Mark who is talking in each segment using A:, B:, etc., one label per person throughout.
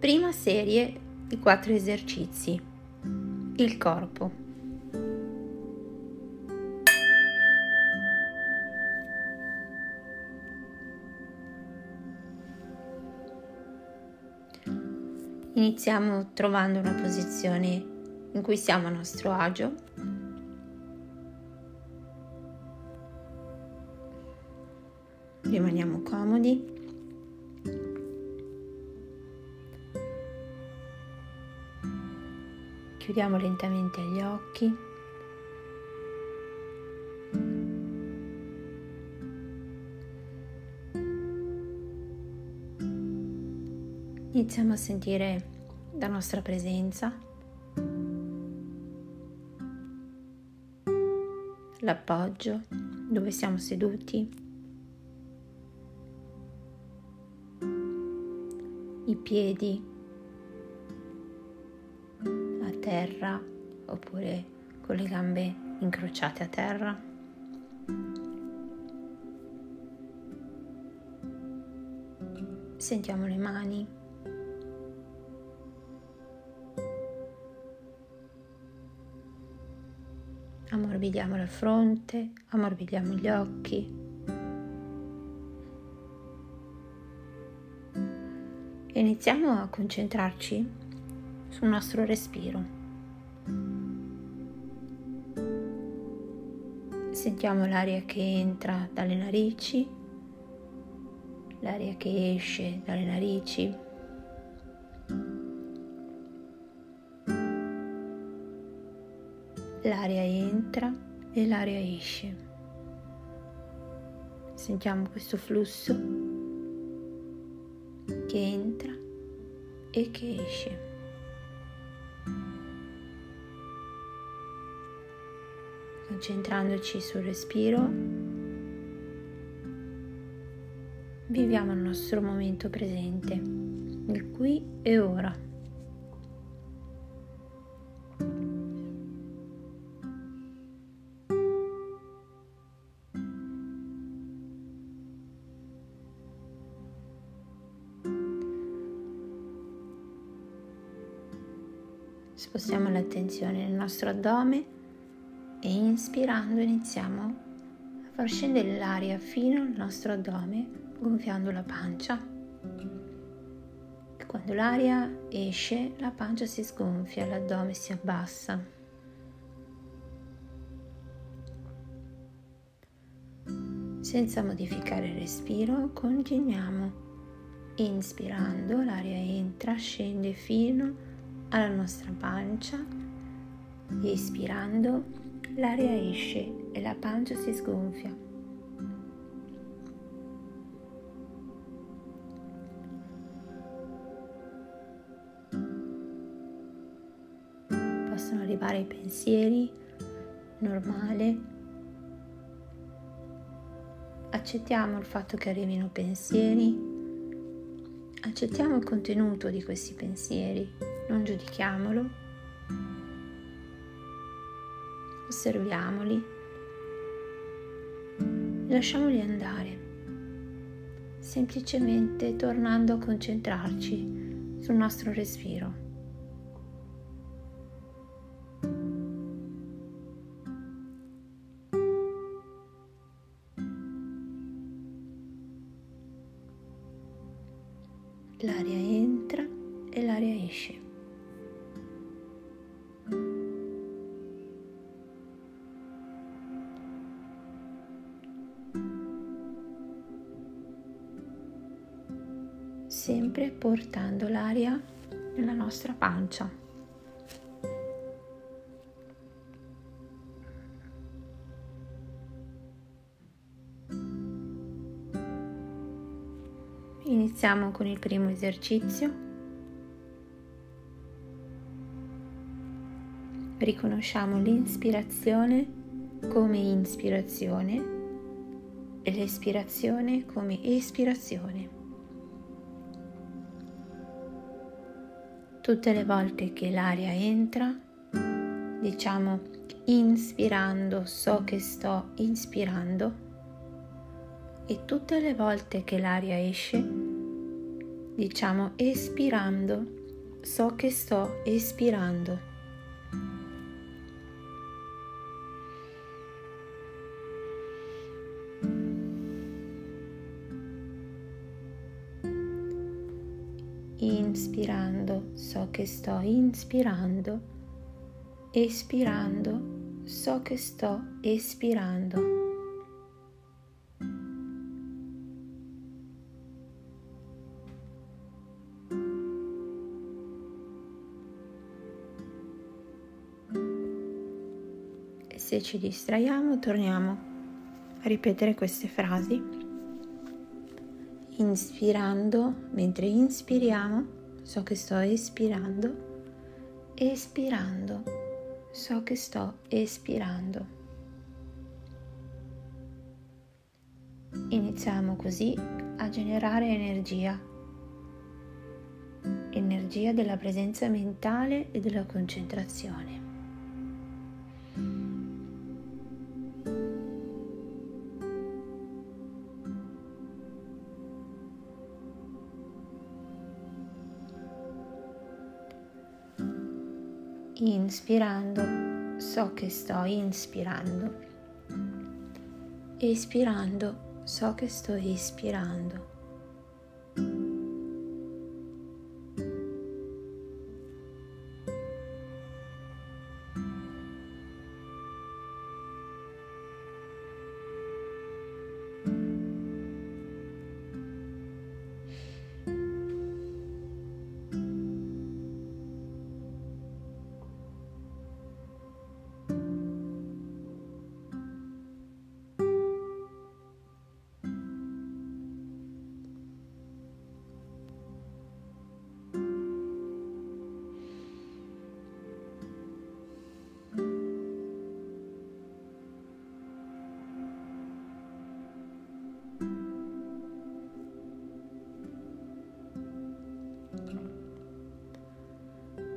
A: Prima serie di quattro esercizi. Il corpo. Iniziamo trovando una posizione in cui siamo a nostro agio. Chiudiamo lentamente gli occhi. Iniziamo a sentire la nostra presenza, l'appoggio dove siamo seduti, i piedi terra oppure con le gambe incrociate a terra. Sentiamo le mani. Ammorbidiamo la fronte, ammorbidiamo gli occhi. Iniziamo a concentrarci sul nostro respiro. Sentiamo l'aria che entra dalle narici, l'aria che esce dalle narici. L'aria entra e l'aria esce. Sentiamo questo flusso che entra e che esce. Concentrandoci sul respiro, viviamo il nostro momento presente, il qui e ora. Spostiamo l'attenzione nel nostro addome inspirando iniziamo a far scendere l'aria fino al nostro addome gonfiando la pancia. Quando l'aria esce la pancia si sgonfia, l'addome si abbassa. Senza modificare il respiro continuiamo inspirando, l'aria entra, scende fino alla nostra pancia, espirando l'aria esce e la pancia si sgonfia. Possono arrivare i pensieri, normale. Accettiamo il fatto che arrivino pensieri, accettiamo il contenuto di questi pensieri, non giudichiamolo osserviamoli lasciamoli andare, semplicemente tornando a concentrarci sul nostro respiro. Sempre portando l'aria nella nostra pancia. Iniziamo con il primo esercizio. Riconosciamo l'inspirazione come inspirazione e l'espirazione come espirazione. Tutte le volte che l'aria entra, diciamo inspirando, so che sto inspirando, e tutte le volte che l'aria esce, Diciamo espirando, so che sto espirando. Inspirando, so che sto inspirando. Espirando, so che sto espirando. se ci distraiamo torniamo a ripetere queste frasi inspirando mentre inspiriamo so che sto espirando espirando. So che sto espirando. Iniziamo così a generare energia. Energia della presenza mentale e della concentrazione Inspirando so che sto inspirando. Espirando so che sto espirando.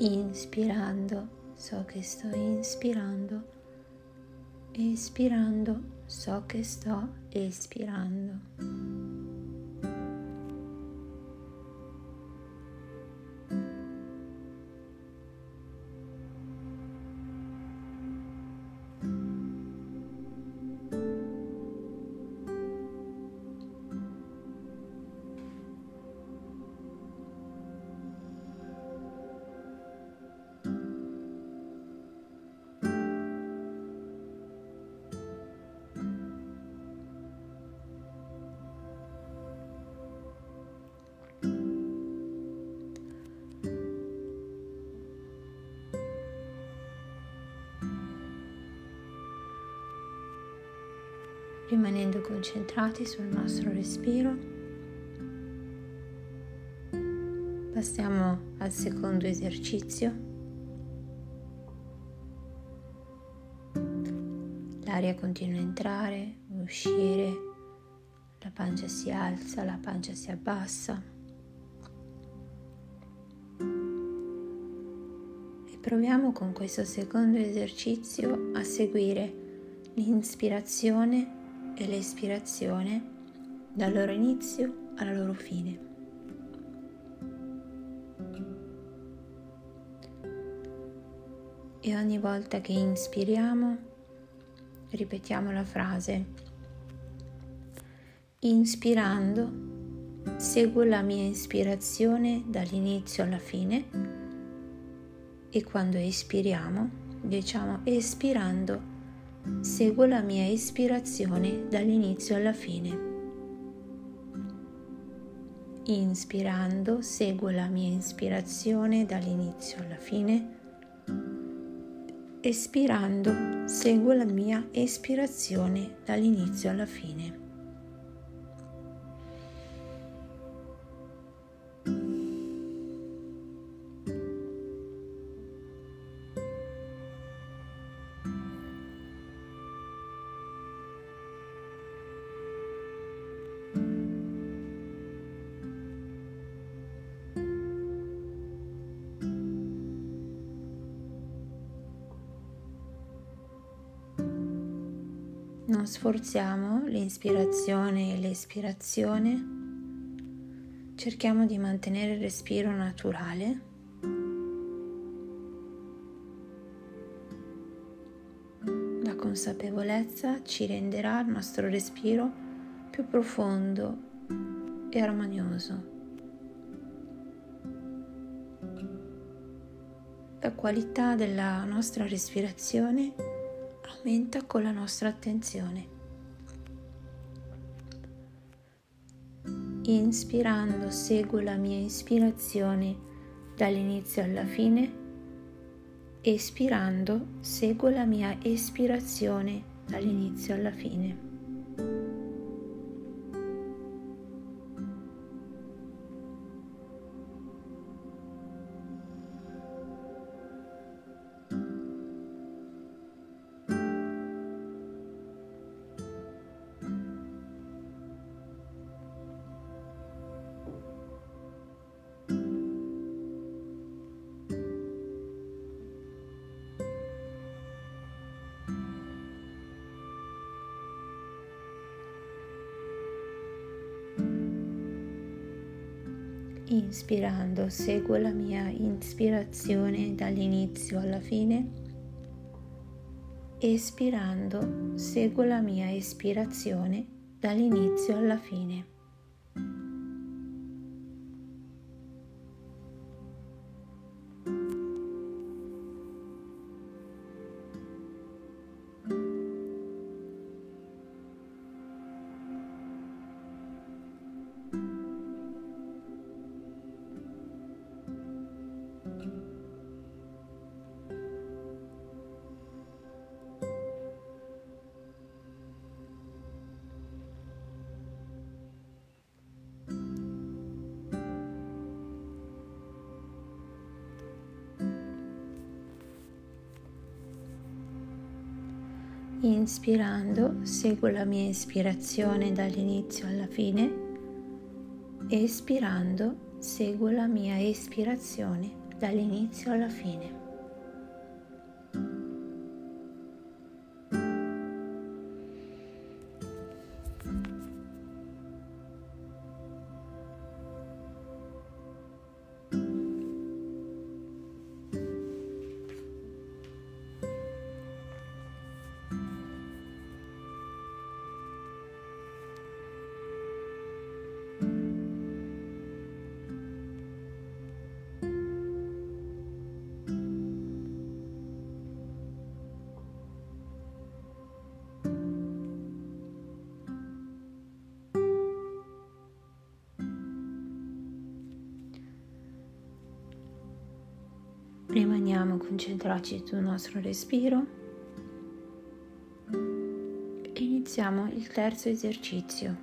A: Inspirando so che sto inspirando, espirando so che sto espirando. Rimanendo concentrati sul nostro respiro. Passiamo al secondo esercizio. L'aria continua a entrare, uscire, la pancia si alza, la pancia si abbassa. E proviamo con questo secondo esercizio a seguire l'inspirazione e l'espirazione dal loro inizio alla loro fine. E ogni volta che inspiriamo, ripetiamo la frase. Inspirando, seguo la mia ispirazione dall'inizio alla fine e quando espiriamo, diciamo espirando, Seguo la mia ispirazione dall'inizio alla fine. Inspirando, seguo la mia ispirazione dall'inizio alla fine. Espirando, seguo la mia espirazione dall'inizio alla fine. Non sforziamo l'inspirazione e l'espirazione, cerchiamo di mantenere il respiro naturale. La consapevolezza ci renderà il nostro respiro più profondo e armonioso. La qualità della nostra respirazione aumenta con la nostra attenzione. Inspirando seguo la mia ispirazione dall'inizio alla fine. Espirando seguo la mia espirazione dall'inizio alla fine. Inspirando seguo la mia ispirazione dall'inizio alla fine. Espirando seguo la mia espirazione dall'inizio alla fine. Inspirando seguo la mia ispirazione dall'inizio alla fine. Espirando seguo la mia espirazione dall'inizio alla fine. Rimaniamo concentrati sul nostro respiro e iniziamo il terzo esercizio.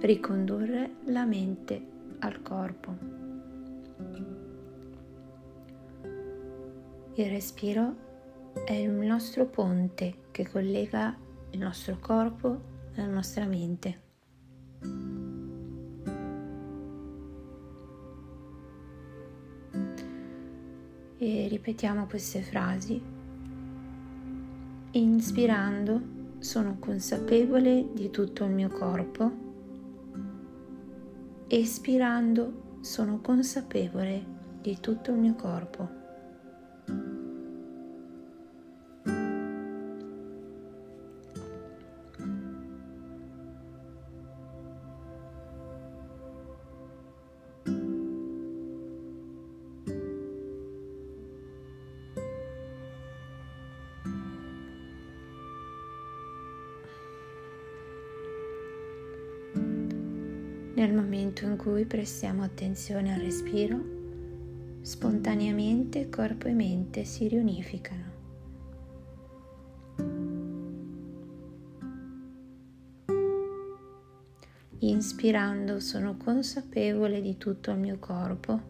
A: Ricondurre la mente al corpo. Il respiro è il nostro ponte che collega il nostro corpo alla nostra mente. Ripetiamo queste frasi. Inspirando sono consapevole di tutto il mio corpo. Espirando sono consapevole di tutto il mio corpo. Momento in cui prestiamo attenzione al respiro, spontaneamente corpo e mente si riunificano. Inspirando sono consapevole di tutto il mio corpo,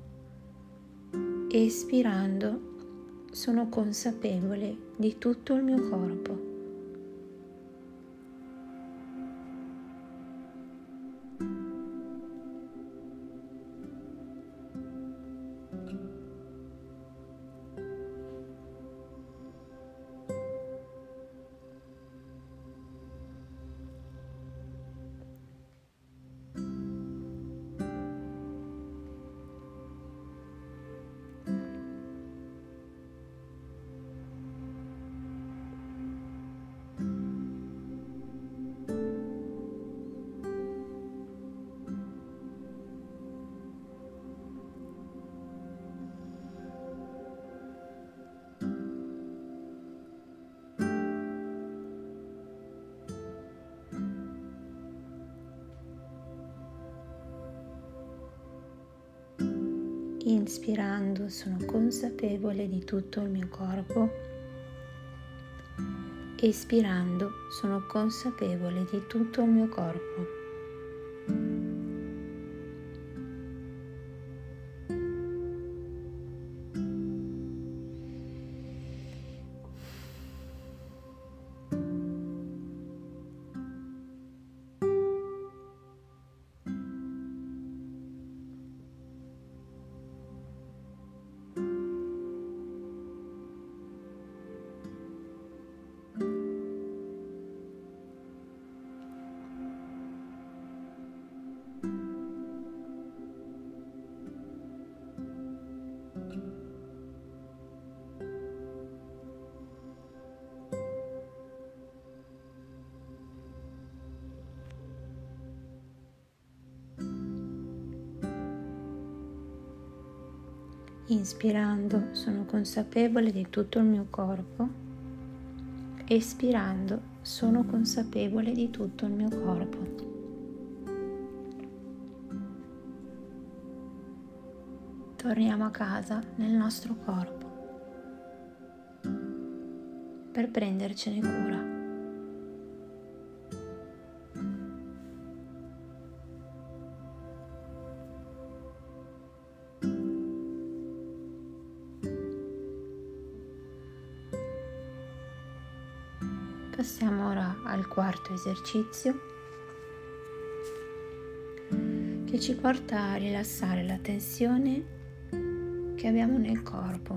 A: espirando sono consapevole di tutto il mio corpo. Inspirando sono consapevole di tutto il mio corpo. Espirando sono consapevole di tutto il mio corpo. Inspirando sono consapevole di tutto il mio corpo. Espirando sono consapevole di tutto il mio corpo. Torniamo a casa nel nostro corpo per prendercene cura. Esercizio che ci porta a rilassare la tensione che abbiamo nel corpo.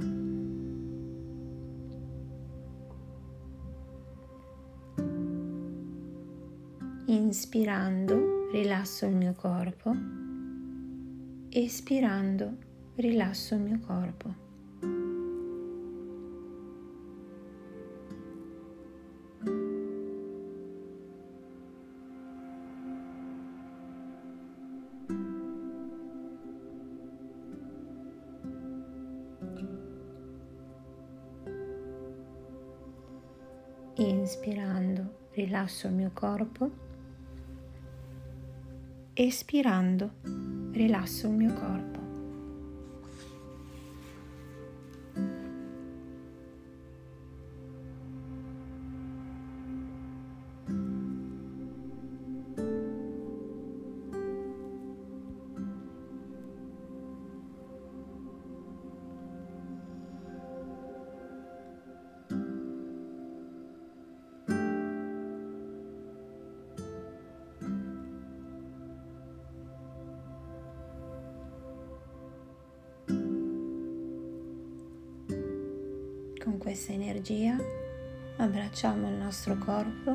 A: Inspirando rilasso il mio corpo, espirando rilasso il mio corpo. Inspirando rilasso il mio corpo, espirando rilasso il mio corpo. Con questa energia abbracciamo il nostro corpo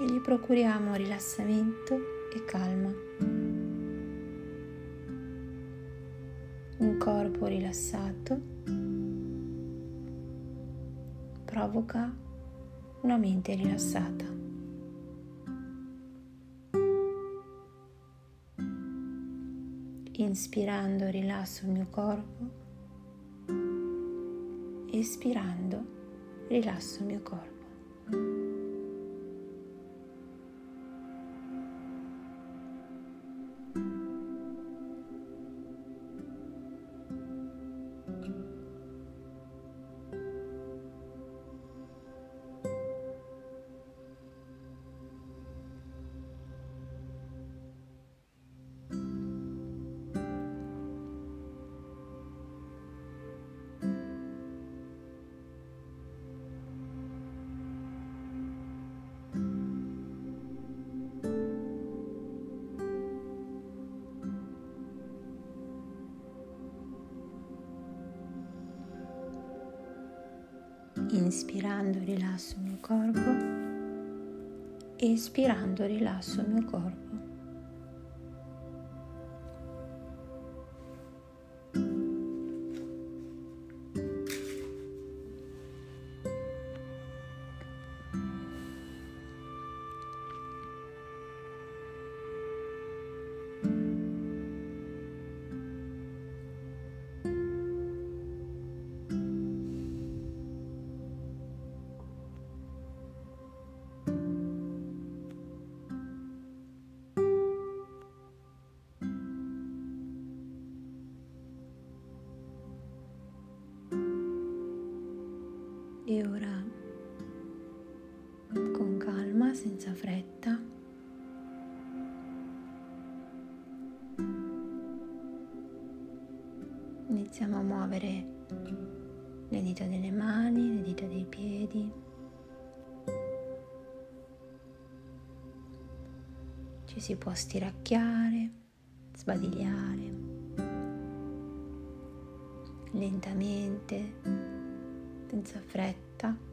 A: e gli procuriamo rilassamento e calma. Un corpo rilassato provoca una mente rilassata. Inspirando rilasso il mio corpo espirando rilasso il mio corpo. Inspirando rilasso il mio corpo, espirando rilasso il mio corpo. Senza fretta. Iniziamo a muovere le dita delle mani, le dita dei piedi. Ci si può stiracchiare, sbadigliare lentamente, senza fretta.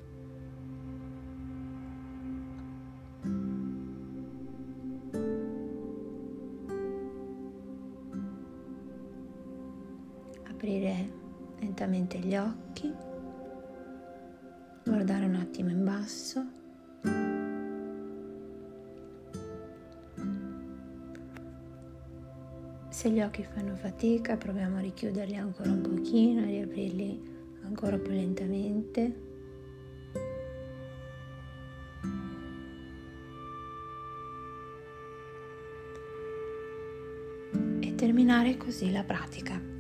A: Occhi, guardare un attimo in basso. Se gli occhi fanno fatica, proviamo a richiuderli ancora un pochino e riaprirli ancora più lentamente. E terminare così la pratica.